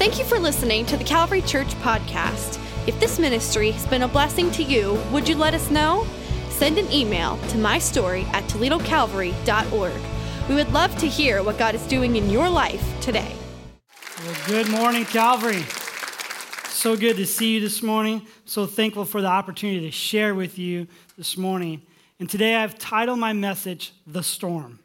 Thank you for listening to the Calvary Church podcast. If this ministry has been a blessing to you, would you let us know? Send an email to mystory at toledocalvary.org. We would love to hear what God is doing in your life today. Well, good morning, Calvary. So good to see you this morning. So thankful for the opportunity to share with you this morning. And today I've titled my message, The Storm.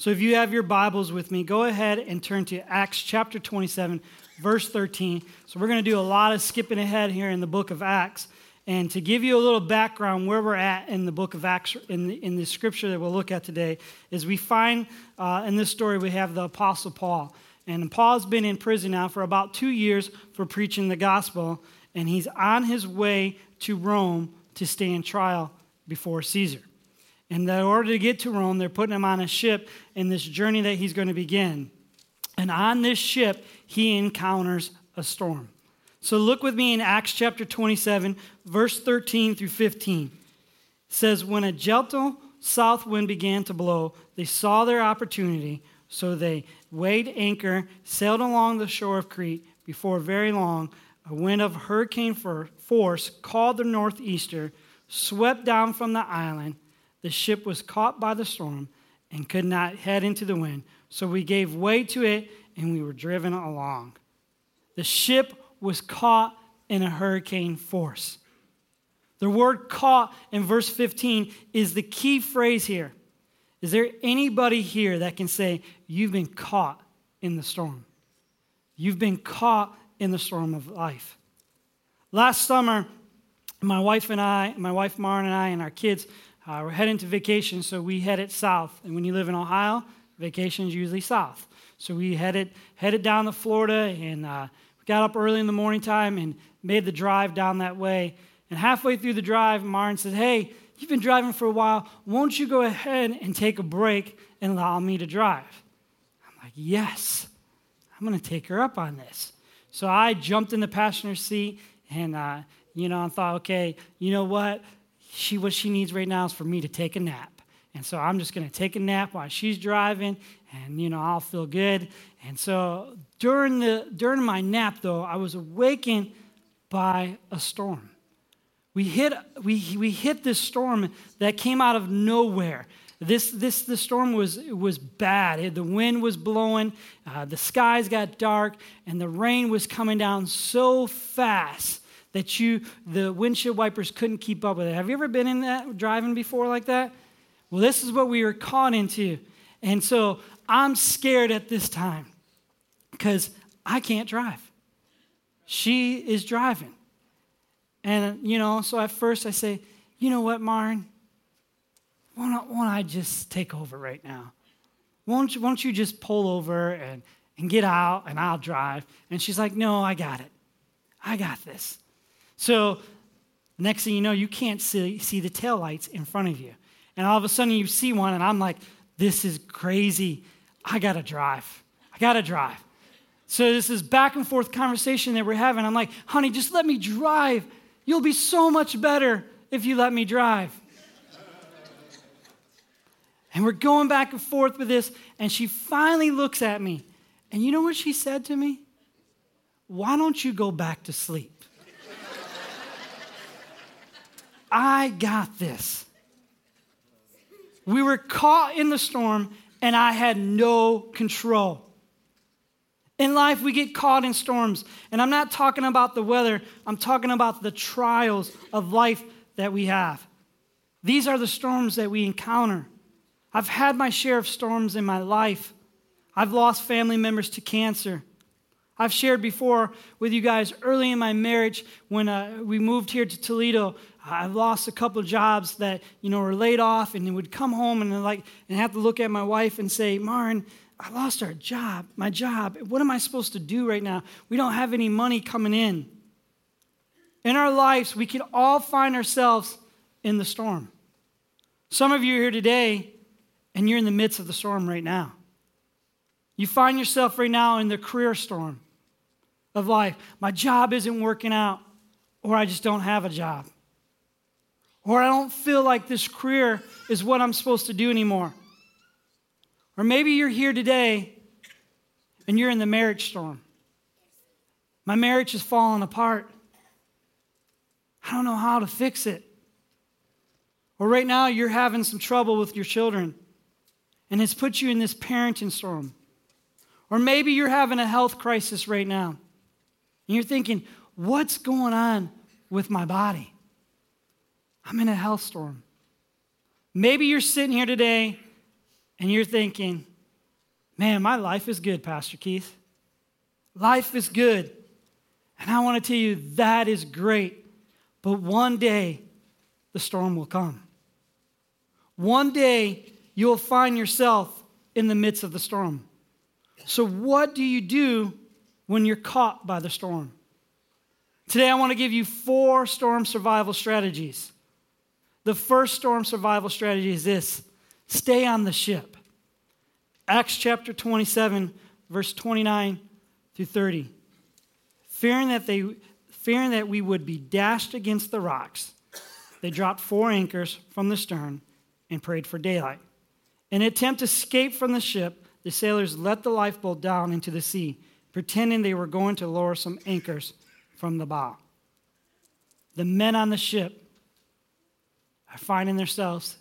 So if you have your Bibles with me, go ahead and turn to Acts chapter 27, verse 13. So we're going to do a lot of skipping ahead here in the book of Acts. And to give you a little background where we're at in the book of Acts, in the, in the scripture that we'll look at today, is we find uh, in this story we have the Apostle Paul. And Paul's been in prison now for about two years for preaching the gospel, and he's on his way to Rome to stand trial before Caesar. And in order to get to Rome, they're putting him on a ship in this journey that he's going to begin. And on this ship, he encounters a storm. So look with me in Acts chapter 27, verse 13 through 15. It says, When a gentle south wind began to blow, they saw their opportunity, so they weighed anchor, sailed along the shore of Crete. Before very long, a wind of hurricane force, called the northeaster, swept down from the island the ship was caught by the storm and could not head into the wind. So we gave way to it and we were driven along. The ship was caught in a hurricane force. The word caught in verse 15 is the key phrase here. Is there anybody here that can say, You've been caught in the storm? You've been caught in the storm of life. Last summer, my wife and I, my wife Maren and I, and our kids uh, we're heading to vacation, so we headed south. And when you live in Ohio, vacation is usually south. So we headed, headed down to Florida and uh, we got up early in the morning time and made the drive down that way. And halfway through the drive, Maren said, Hey, you've been driving for a while. Won't you go ahead and take a break and allow me to drive? I'm like, Yes, I'm going to take her up on this. So I jumped in the passenger seat and, uh, you know, I thought, okay, you know what? she what she needs right now is for me to take a nap. And so I'm just going to take a nap while she's driving and you know I'll feel good. And so during the during my nap though, I was awakened by a storm. We hit we we hit this storm that came out of nowhere. This, this the storm was was bad. The wind was blowing, uh, the skies got dark, and the rain was coming down so fast that you the windshield wipers couldn't keep up with it. Have you ever been in that driving before like that? Well, this is what we were caught into. And so I'm scared at this time because I can't drive. She is driving. And, you know, so at first I say, you know what, Maren? Why don't, why don't I just take over right now? Won't you, won't you just pull over and, and get out and I'll drive? And she's like, no, I got it. I got this. So, next thing you know, you can't see, see the taillights in front of you. And all of a sudden, you see one, and I'm like, this is crazy. I got to drive. I got to drive. So, this is back and forth conversation that we're having. I'm like, honey, just let me drive. You'll be so much better if you let me drive. And we're going back and forth with this, and she finally looks at me. And you know what she said to me? Why don't you go back to sleep? I got this. We were caught in the storm, and I had no control. In life, we get caught in storms. And I'm not talking about the weather, I'm talking about the trials of life that we have. These are the storms that we encounter. I've had my share of storms in my life. I've lost family members to cancer. I've shared before with you guys early in my marriage when uh, we moved here to Toledo. I've lost a couple jobs that you know were laid off, and would come home and like and have to look at my wife and say, "Maren, I lost our job, my job. What am I supposed to do right now? We don't have any money coming in." In our lives, we can all find ourselves in the storm. Some of you are here today, and you're in the midst of the storm right now. You find yourself right now in the career storm of life. My job isn't working out, or I just don't have a job. Or I don't feel like this career is what I'm supposed to do anymore. Or maybe you're here today and you're in the marriage storm. My marriage is falling apart. I don't know how to fix it. Or right now, you're having some trouble with your children, and it's put you in this parenting storm. Or maybe you're having a health crisis right now, and you're thinking, what's going on with my body? I'm in a health storm. Maybe you're sitting here today and you're thinking, man, my life is good, Pastor Keith. Life is good. And I want to tell you, that is great. But one day, the storm will come. One day, you'll find yourself in the midst of the storm. So, what do you do when you're caught by the storm? Today, I want to give you four storm survival strategies. The first storm survival strategy is this stay on the ship. Acts chapter 27, verse 29 through 30. Fearing that, they, fearing that we would be dashed against the rocks, they dropped four anchors from the stern and prayed for daylight. In an attempt to escape from the ship, the sailors let the lifeboat down into the sea, pretending they were going to lower some anchors from the bow. The men on the ship are finding themselves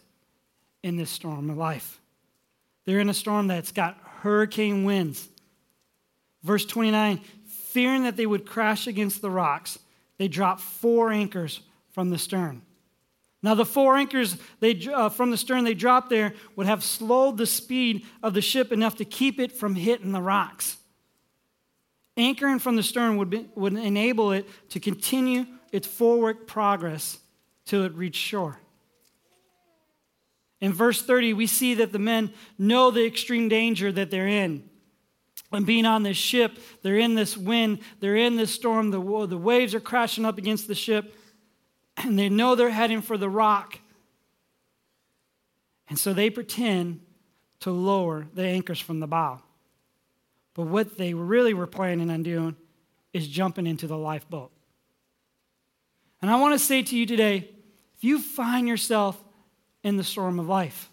in this storm of life. They're in a storm that's got hurricane winds. Verse 29 fearing that they would crash against the rocks, they dropped four anchors from the stern. Now, the four anchors they, uh, from the stern they dropped there would have slowed the speed of the ship enough to keep it from hitting the rocks. Anchoring from the stern would, be, would enable it to continue its forward progress till it reached shore. In verse 30, we see that the men know the extreme danger that they're in. And being on this ship, they're in this wind, they're in this storm, the, the waves are crashing up against the ship, and they know they're heading for the rock. And so they pretend to lower the anchors from the bow. But what they really were planning on doing is jumping into the lifeboat. And I want to say to you today if you find yourself in the storm of life.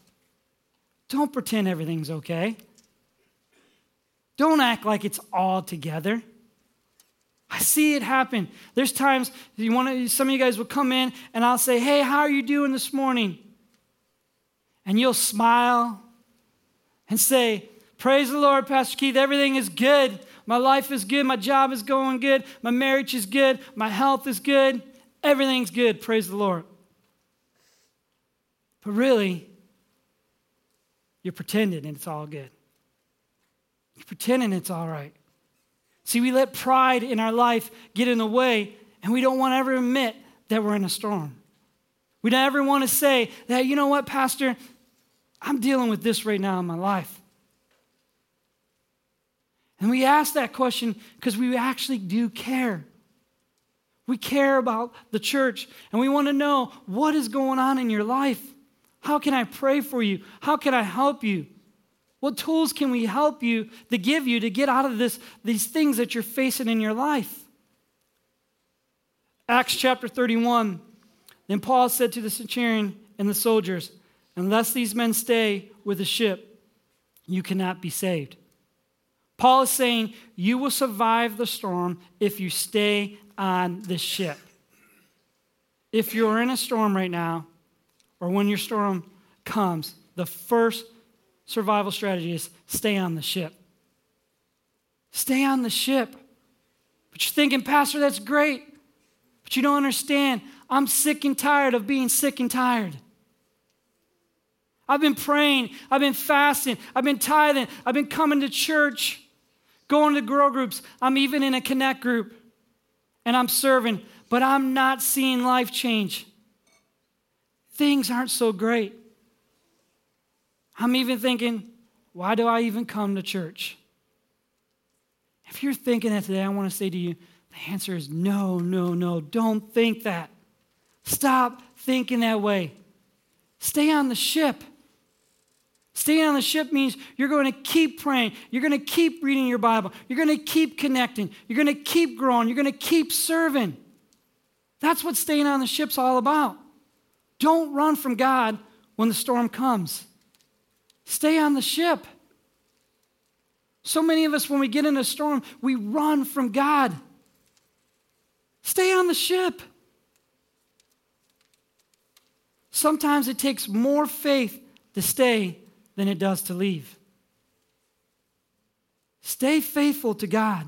Don't pretend everything's okay. Don't act like it's all together. I see it happen. There's times you want to, some of you guys will come in and I'll say, Hey, how are you doing this morning? And you'll smile and say, Praise the Lord, Pastor Keith. Everything is good. My life is good. My job is going good. My marriage is good. My health is good. Everything's good. Praise the Lord. But really, you're pretending and it's all good. You're pretending it's all right. See, we let pride in our life get in the way, and we don't want to ever admit that we're in a storm. We don't ever want to say that, you know what, Pastor, I'm dealing with this right now in my life. And we ask that question because we actually do care. We care about the church, and we want to know what is going on in your life. How can I pray for you? How can I help you? What tools can we help you to give you to get out of this, these things that you're facing in your life? Acts chapter 31. Then Paul said to the centurion and the soldiers, Unless these men stay with the ship, you cannot be saved. Paul is saying, You will survive the storm if you stay on the ship. If you're in a storm right now, or when your storm comes, the first survival strategy is stay on the ship. Stay on the ship. But you're thinking, Pastor, that's great. But you don't understand. I'm sick and tired of being sick and tired. I've been praying, I've been fasting, I've been tithing, I've been coming to church, going to grow groups. I'm even in a connect group and I'm serving, but I'm not seeing life change things aren't so great. I'm even thinking, why do I even come to church? If you're thinking that today, I want to say to you, the answer is no, no, no. Don't think that. Stop thinking that way. Stay on the ship. Staying on the ship means you're going to keep praying. You're going to keep reading your Bible. You're going to keep connecting. You're going to keep growing. You're going to keep serving. That's what staying on the ship's all about. Don't run from God when the storm comes. Stay on the ship. So many of us, when we get in a storm, we run from God. Stay on the ship. Sometimes it takes more faith to stay than it does to leave. Stay faithful to God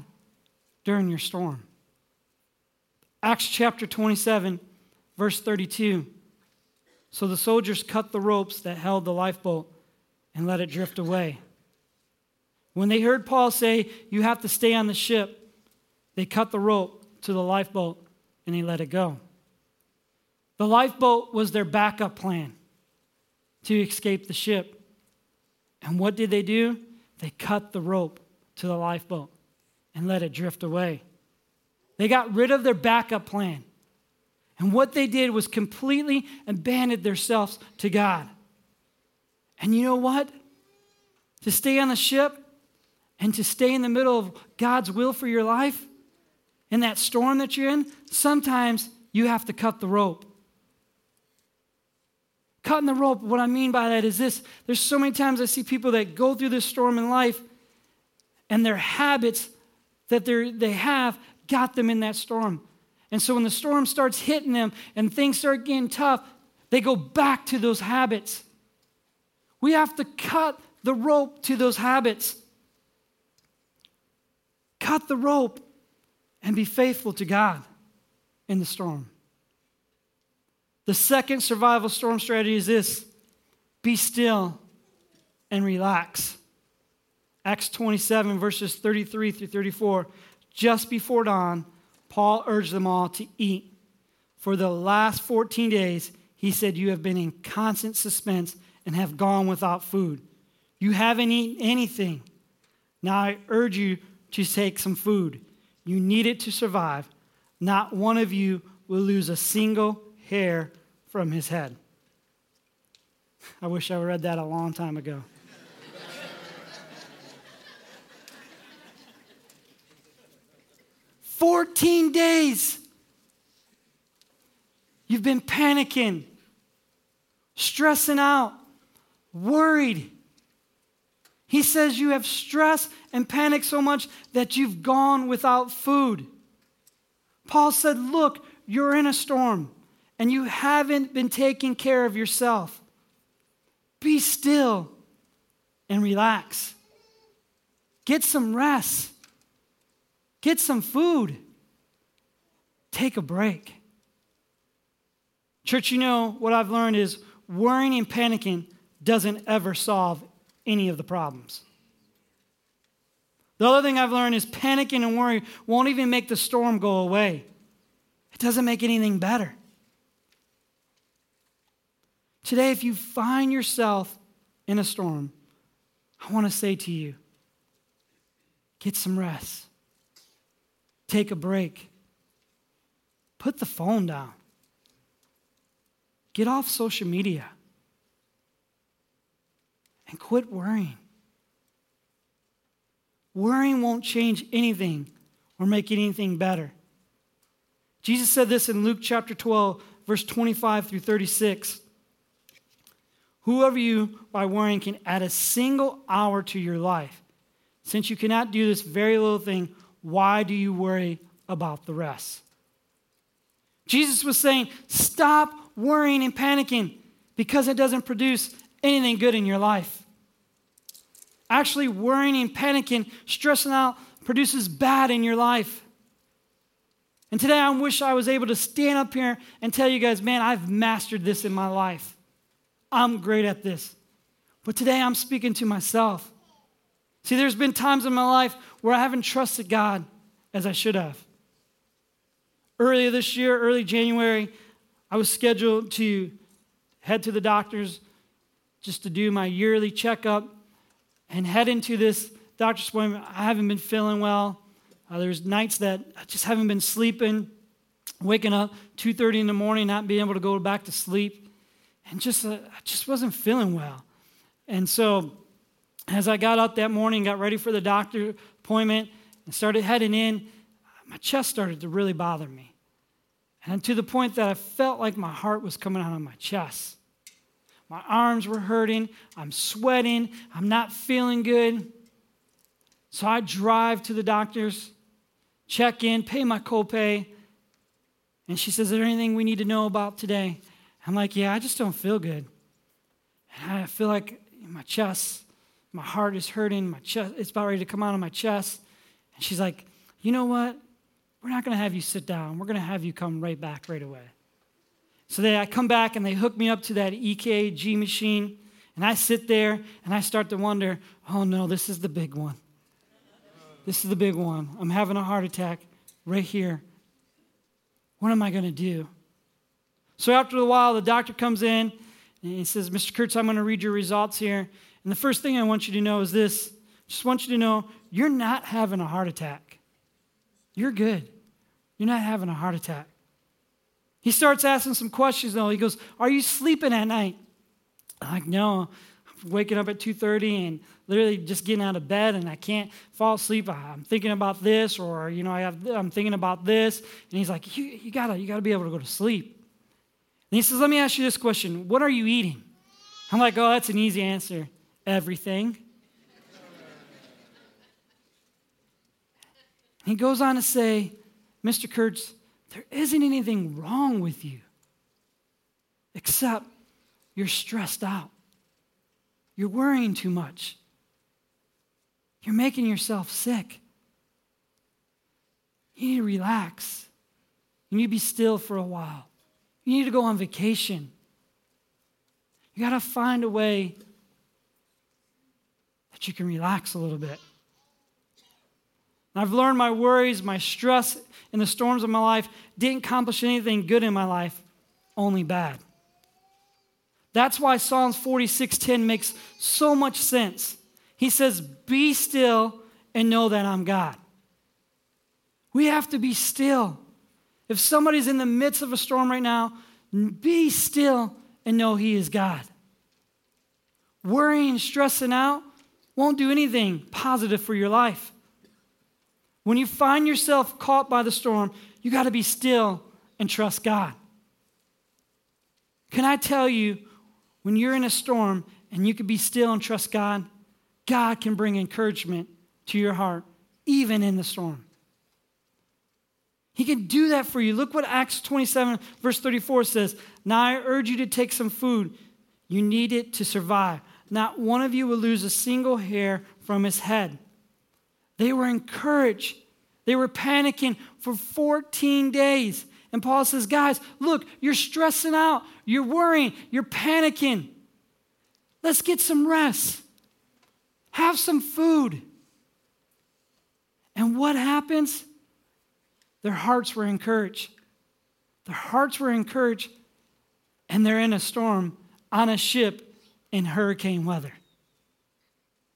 during your storm. Acts chapter 27, verse 32. So the soldiers cut the ropes that held the lifeboat and let it drift away. When they heard Paul say, You have to stay on the ship, they cut the rope to the lifeboat and they let it go. The lifeboat was their backup plan to escape the ship. And what did they do? They cut the rope to the lifeboat and let it drift away. They got rid of their backup plan. And what they did was completely abandoned themselves to God. And you know what? To stay on the ship and to stay in the middle of God's will for your life, in that storm that you're in, sometimes you have to cut the rope. Cutting the rope, what I mean by that is this there's so many times I see people that go through this storm in life and their habits that they have got them in that storm. And so when the storm starts hitting them and things start getting tough, they go back to those habits. We have to cut the rope to those habits. Cut the rope and be faithful to God in the storm. The second survival storm strategy is this be still and relax. Acts 27, verses 33 through 34. Just before dawn, Paul urged them all to eat. For the last 14 days, he said, You have been in constant suspense and have gone without food. You haven't eaten anything. Now I urge you to take some food. You need it to survive. Not one of you will lose a single hair from his head. I wish I read that a long time ago. 14 days. You've been panicking, stressing out, worried. He says you have stress and panic so much that you've gone without food. Paul said, Look, you're in a storm and you haven't been taking care of yourself. Be still and relax. Get some rest. Get some food. Take a break. Church, you know what I've learned is worrying and panicking doesn't ever solve any of the problems. The other thing I've learned is panicking and worrying won't even make the storm go away. It doesn't make anything better. Today, if you find yourself in a storm, I want to say to you get some rest. Take a break. Put the phone down. Get off social media. And quit worrying. Worrying won't change anything or make anything better. Jesus said this in Luke chapter 12, verse 25 through 36. Whoever you, by worrying, can add a single hour to your life. Since you cannot do this very little thing, why do you worry about the rest? Jesus was saying, stop worrying and panicking because it doesn't produce anything good in your life. Actually, worrying and panicking, stressing out, produces bad in your life. And today I wish I was able to stand up here and tell you guys, man, I've mastered this in my life. I'm great at this. But today I'm speaking to myself. See, there's been times in my life where I haven't trusted God as I should have. Earlier this year, early January, I was scheduled to head to the doctor's just to do my yearly checkup and head into this doctor's appointment. I haven't been feeling well. Uh, there's nights that I just haven't been sleeping, waking up 2:30 in the morning, not being able to go back to sleep, and just uh, I just wasn't feeling well. And so as I got up that morning, got ready for the doctor appointment, and started heading in, my chest started to really bother me. And to the point that I felt like my heart was coming out of my chest. My arms were hurting. I'm sweating. I'm not feeling good. So I drive to the doctor's, check in, pay my copay, And she says, Is there anything we need to know about today? I'm like, Yeah, I just don't feel good. And I feel like my chest, my heart is hurting, my chest, it's about ready to come out of my chest. And she's like, You know what? We're not going to have you sit down. We're going to have you come right back right away. So they, I come back and they hook me up to that EKG machine. And I sit there and I start to wonder, oh no, this is the big one. This is the big one. I'm having a heart attack right here. What am I going to do? So after a while, the doctor comes in and he says, Mr. Kurtz, I'm going to read your results here. And the first thing I want you to know is this just want you to know you're not having a heart attack. You're good. You're not having a heart attack. He starts asking some questions though. He goes, Are you sleeping at night? I'm like, no, I'm waking up at 2.30 and literally just getting out of bed and I can't fall asleep. I'm thinking about this or, you know, I have, I'm thinking about this. And he's like, you, you, gotta, you gotta be able to go to sleep. And he says, let me ask you this question. What are you eating? I'm like, oh, that's an easy answer. Everything. he goes on to say, Mr. Kurtz, there isn't anything wrong with you except you're stressed out. You're worrying too much. You're making yourself sick. You need to relax. You need to be still for a while. You need to go on vacation. You got to find a way that you can relax a little bit. I've learned my worries, my stress, and the storms of my life didn't accomplish anything good in my life, only bad. That's why Psalms 46:10 makes so much sense. He says, "Be still and know that I'm God." We have to be still. If somebody's in the midst of a storm right now, be still and know he is God. Worrying, stressing out won't do anything positive for your life. When you find yourself caught by the storm, you got to be still and trust God. Can I tell you, when you're in a storm and you can be still and trust God, God can bring encouragement to your heart, even in the storm. He can do that for you. Look what Acts 27, verse 34 says. Now I urge you to take some food. You need it to survive. Not one of you will lose a single hair from his head. They were encouraged. They were panicking for 14 days. And Paul says, Guys, look, you're stressing out, you're worrying, you're panicking. Let's get some rest, have some food. And what happens? Their hearts were encouraged. Their hearts were encouraged, and they're in a storm on a ship in hurricane weather.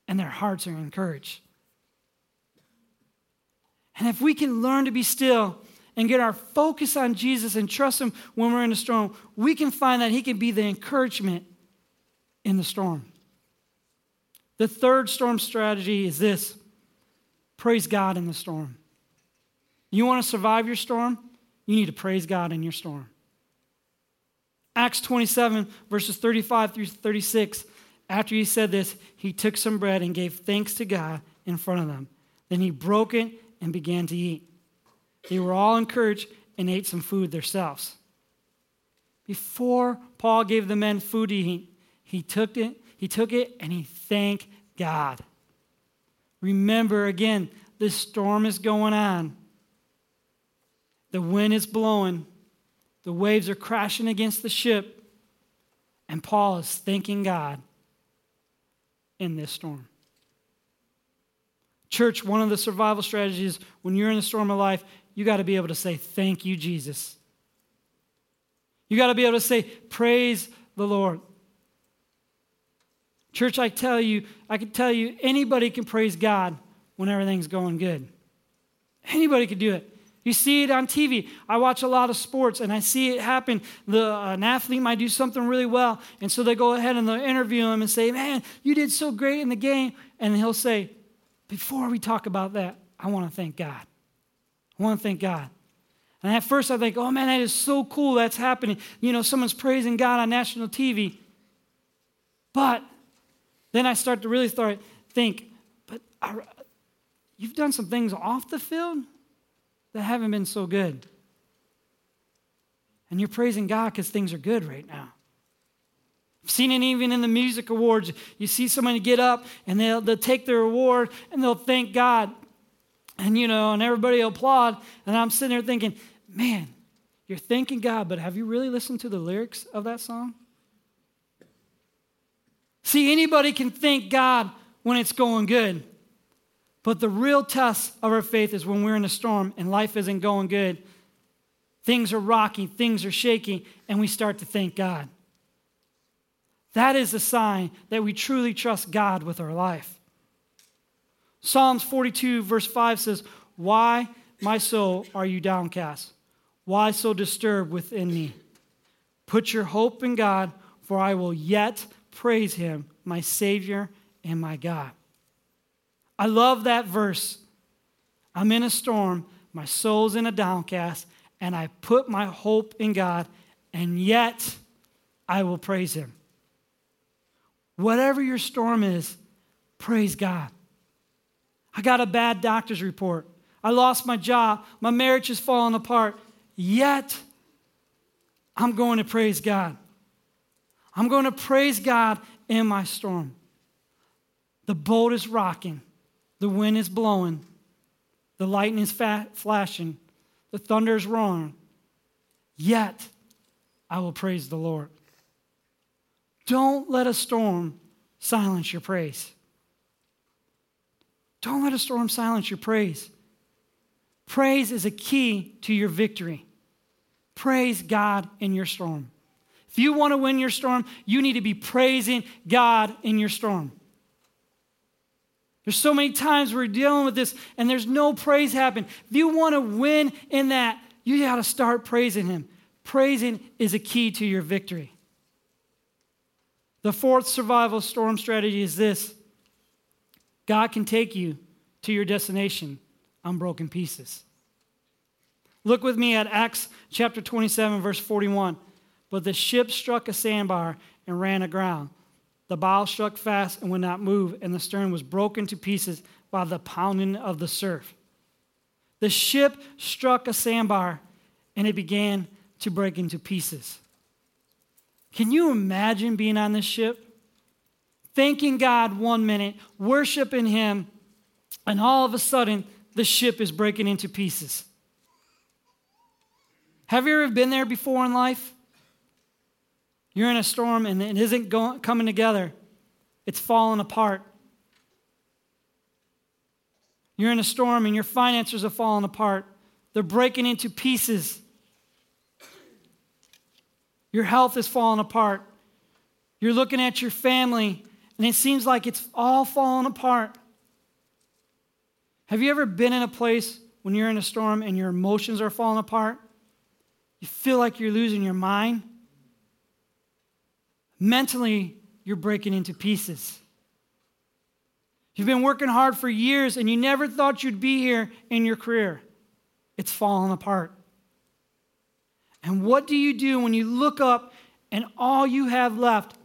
And their hearts are encouraged. And if we can learn to be still and get our focus on Jesus and trust Him when we're in a storm, we can find that He can be the encouragement in the storm. The third storm strategy is this praise God in the storm. You want to survive your storm? You need to praise God in your storm. Acts 27, verses 35 through 36. After he said this, he took some bread and gave thanks to God in front of them. Then he broke it and began to eat. They were all encouraged and ate some food themselves. Before Paul gave the men food to eat, he took it, he took it and he thanked God. Remember again, this storm is going on. The wind is blowing. The waves are crashing against the ship. And Paul is thanking God in this storm. Church, one of the survival strategies when you're in the storm of life, you got to be able to say, Thank you, Jesus. You got to be able to say, Praise the Lord. Church, I tell you, I can tell you, anybody can praise God when everything's going good. Anybody can do it. You see it on TV. I watch a lot of sports and I see it happen. The, uh, an athlete might do something really well, and so they go ahead and they interview him and say, Man, you did so great in the game. And he'll say, Before we talk about that, I want to thank God. I want to thank God. And at first I think, oh man, that is so cool that's happening. You know, someone's praising God on national TV. But then I start to really start think, but I, you've done some things off the field that haven't been so good. and you're praising God because things are good right now. I've seen it even in the music awards. You see somebody get up and they'll, they'll take their award and they'll thank God. And, you know, and everybody will applaud. And I'm sitting there thinking, man, you're thanking God, but have you really listened to the lyrics of that song? See, anybody can thank God when it's going good. But the real test of our faith is when we're in a storm and life isn't going good. Things are rocking, things are shaking, and we start to thank God. That is a sign that we truly trust God with our life. Psalms 42, verse 5 says, Why, my soul, are you downcast? Why so disturbed within me? Put your hope in God, for I will yet praise him, my Savior and my God. I love that verse. I'm in a storm, my soul's in a downcast, and I put my hope in God, and yet I will praise him. Whatever your storm is, praise God. I got a bad doctor's report. I lost my job. My marriage is falling apart. Yet, I'm going to praise God. I'm going to praise God in my storm. The boat is rocking, the wind is blowing, the lightning is flashing, the thunder is roaring. Yet, I will praise the Lord. Don't let a storm silence your praise. Don't let a storm silence your praise. Praise is a key to your victory. Praise God in your storm. If you want to win your storm, you need to be praising God in your storm. There's so many times we're dealing with this and there's no praise happening. If you want to win in that, you got to start praising Him. Praising is a key to your victory. The fourth survival storm strategy is this God can take you to your destination on broken pieces. Look with me at Acts chapter 27, verse 41. But the ship struck a sandbar and ran aground. The bow struck fast and would not move, and the stern was broken to pieces by the pounding of the surf. The ship struck a sandbar and it began to break into pieces. Can you imagine being on this ship? Thanking God one minute, worshiping Him, and all of a sudden, the ship is breaking into pieces. Have you ever been there before in life? You're in a storm and it isn't going, coming together, it's falling apart. You're in a storm and your finances are falling apart, they're breaking into pieces. Your health is falling apart. You're looking at your family and it seems like it's all falling apart. Have you ever been in a place when you're in a storm and your emotions are falling apart? You feel like you're losing your mind. Mentally, you're breaking into pieces. You've been working hard for years and you never thought you'd be here in your career. It's falling apart. And what do you do when you look up and all you have left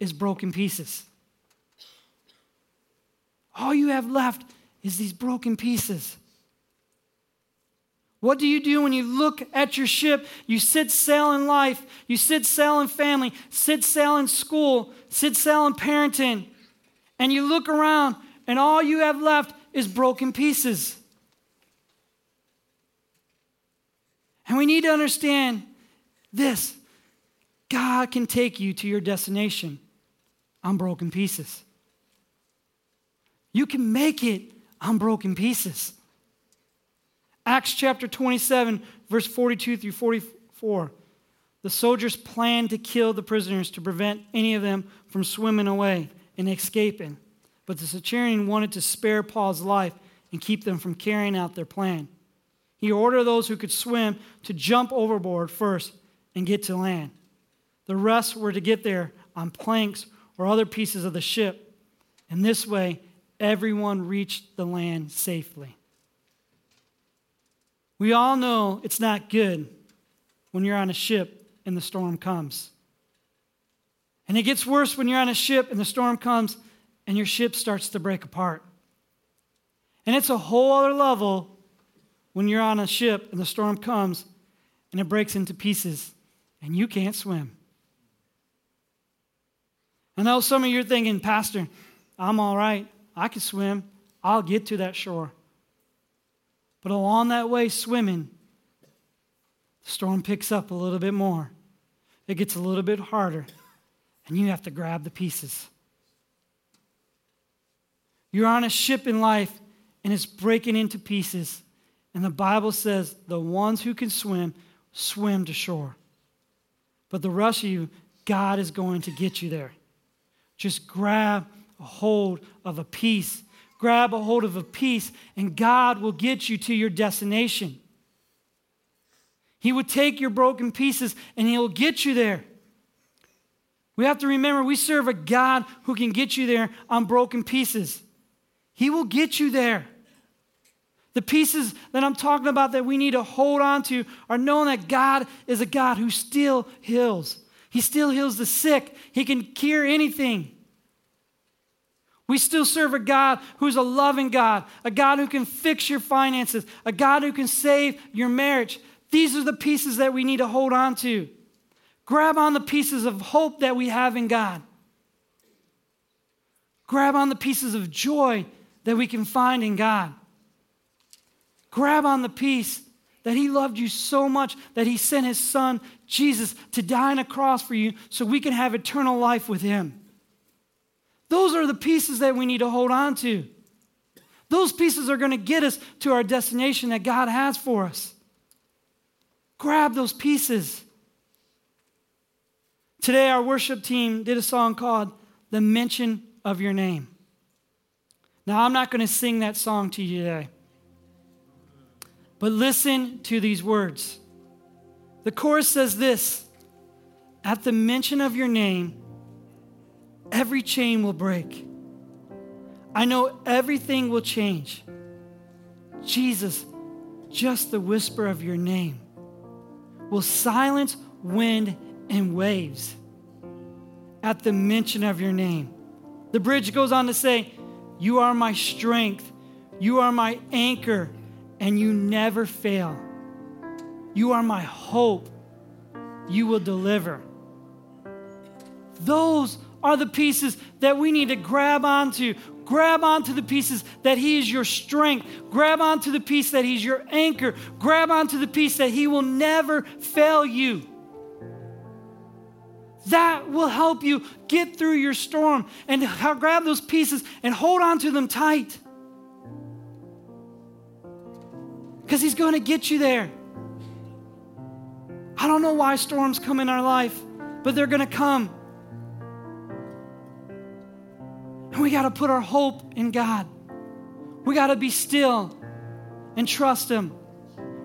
is broken pieces? All you have left is these broken pieces. What do you do when you look at your ship? You sit sail in life, you sit sail in family, sit sail in school, sit sail in parenting, and you look around and all you have left is broken pieces. And we need to understand this God can take you to your destination on broken pieces. You can make it on broken pieces. Acts chapter 27, verse 42 through 44. The soldiers planned to kill the prisoners to prevent any of them from swimming away and escaping. But the centurion wanted to spare Paul's life and keep them from carrying out their plan. He ordered those who could swim to jump overboard first and get to land. The rest were to get there on planks or other pieces of the ship. And this way, everyone reached the land safely. We all know it's not good when you're on a ship and the storm comes. And it gets worse when you're on a ship and the storm comes and your ship starts to break apart. And it's a whole other level when you're on a ship and the storm comes and it breaks into pieces and you can't swim. I know some of you are thinking, Pastor, I'm all right. I can swim. I'll get to that shore. But along that way, swimming, the storm picks up a little bit more. It gets a little bit harder, and you have to grab the pieces. You're on a ship in life, and it's breaking into pieces. And the Bible says the ones who can swim, swim to shore. But the rest of you, God is going to get you there. Just grab a hold of a piece. Grab a hold of a piece, and God will get you to your destination. He would take your broken pieces and He'll get you there. We have to remember we serve a God who can get you there on broken pieces. He will get you there. The pieces that I'm talking about that we need to hold on to are knowing that God is a God who still heals. He still heals the sick, He can cure anything. We still serve a God who's a loving God, a God who can fix your finances, a God who can save your marriage. These are the pieces that we need to hold on to. Grab on the pieces of hope that we have in God. Grab on the pieces of joy that we can find in God. Grab on the piece that He loved you so much that He sent His Son, Jesus, to die on a cross for you so we can have eternal life with Him. Those are the pieces that we need to hold on to. Those pieces are going to get us to our destination that God has for us. Grab those pieces. Today, our worship team did a song called The Mention of Your Name. Now, I'm not going to sing that song to you today, but listen to these words. The chorus says this At the mention of your name, every chain will break. I know everything will change. Jesus, just the whisper of your name will silence wind and waves at the mention of your name. The bridge goes on to say, You are my strength, you are my anchor, and you never fail. You are my hope, you will deliver. Those are the pieces that we need to grab onto. Grab onto the pieces that He is your strength. Grab onto the piece that He's your anchor. Grab onto the piece that He will never fail you. That will help you get through your storm and grab those pieces and hold on to them tight. Because He's going to get you there. I don't know why storms come in our life, but they're going to come. And we got to put our hope in God. We got to be still and trust Him.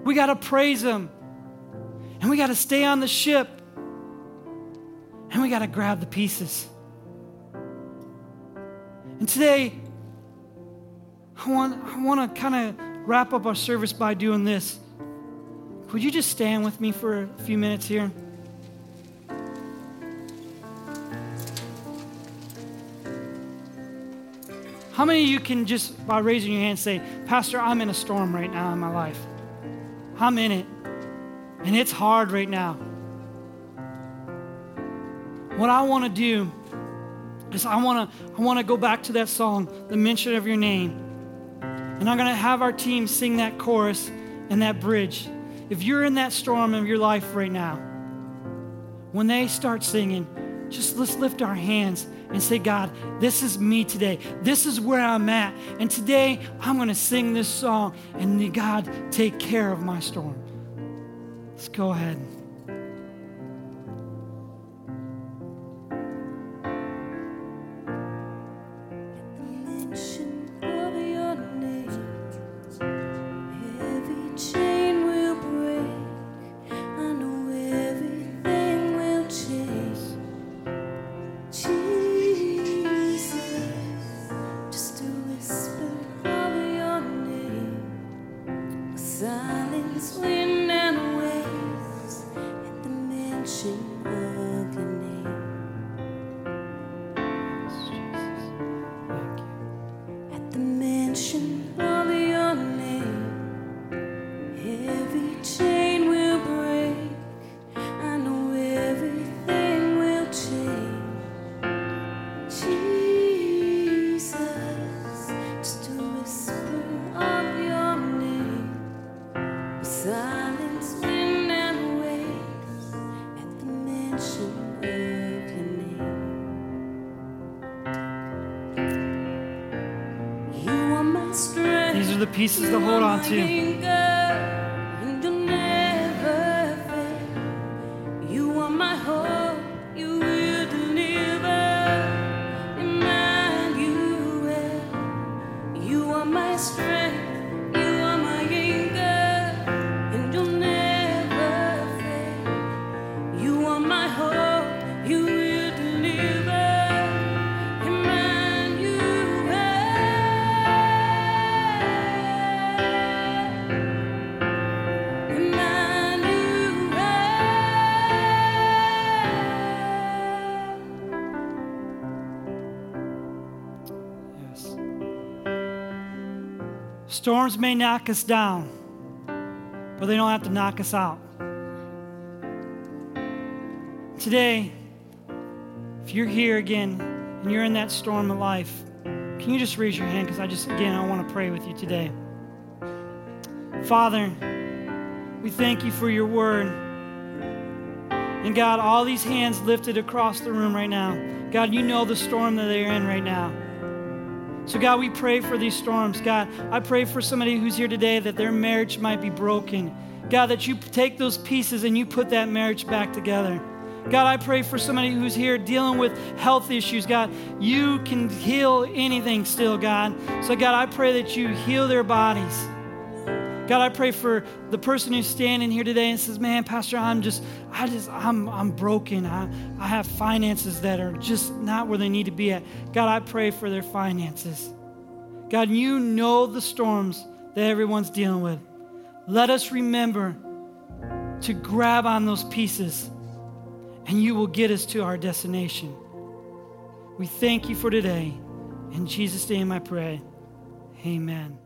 We got to praise Him. And we got to stay on the ship. And we got to grab the pieces. And today, I want, I want to kind of wrap up our service by doing this. Would you just stand with me for a few minutes here? How many of you can just, by raising your hand, say, Pastor, I'm in a storm right now in my life? I'm in it. And it's hard right now. What I want to do is I want to I want to go back to that song, the mention of your name. And I'm going to have our team sing that chorus and that bridge. If you're in that storm of your life right now, when they start singing, just let's lift our hands and say, God, this is me today. This is where I'm at. And today I'm going to sing this song and God, take care of my storm. Let's go ahead. Mention These are the pieces to hold on to. Storms may knock us down, but they don't have to knock us out. Today, if you're here again and you're in that storm of life, can you just raise your hand? Because I just, again, I want to pray with you today. Father, we thank you for your word. And God, all these hands lifted across the room right now. God, you know the storm that they're in right now. So, God, we pray for these storms. God, I pray for somebody who's here today that their marriage might be broken. God, that you take those pieces and you put that marriage back together. God, I pray for somebody who's here dealing with health issues. God, you can heal anything still, God. So, God, I pray that you heal their bodies. God, I pray for the person who's standing here today and says, Man, Pastor, I'm just, I just, I'm, I'm broken. I, I have finances that are just not where they need to be at. God, I pray for their finances. God, you know the storms that everyone's dealing with. Let us remember to grab on those pieces, and you will get us to our destination. We thank you for today. In Jesus' name I pray. Amen.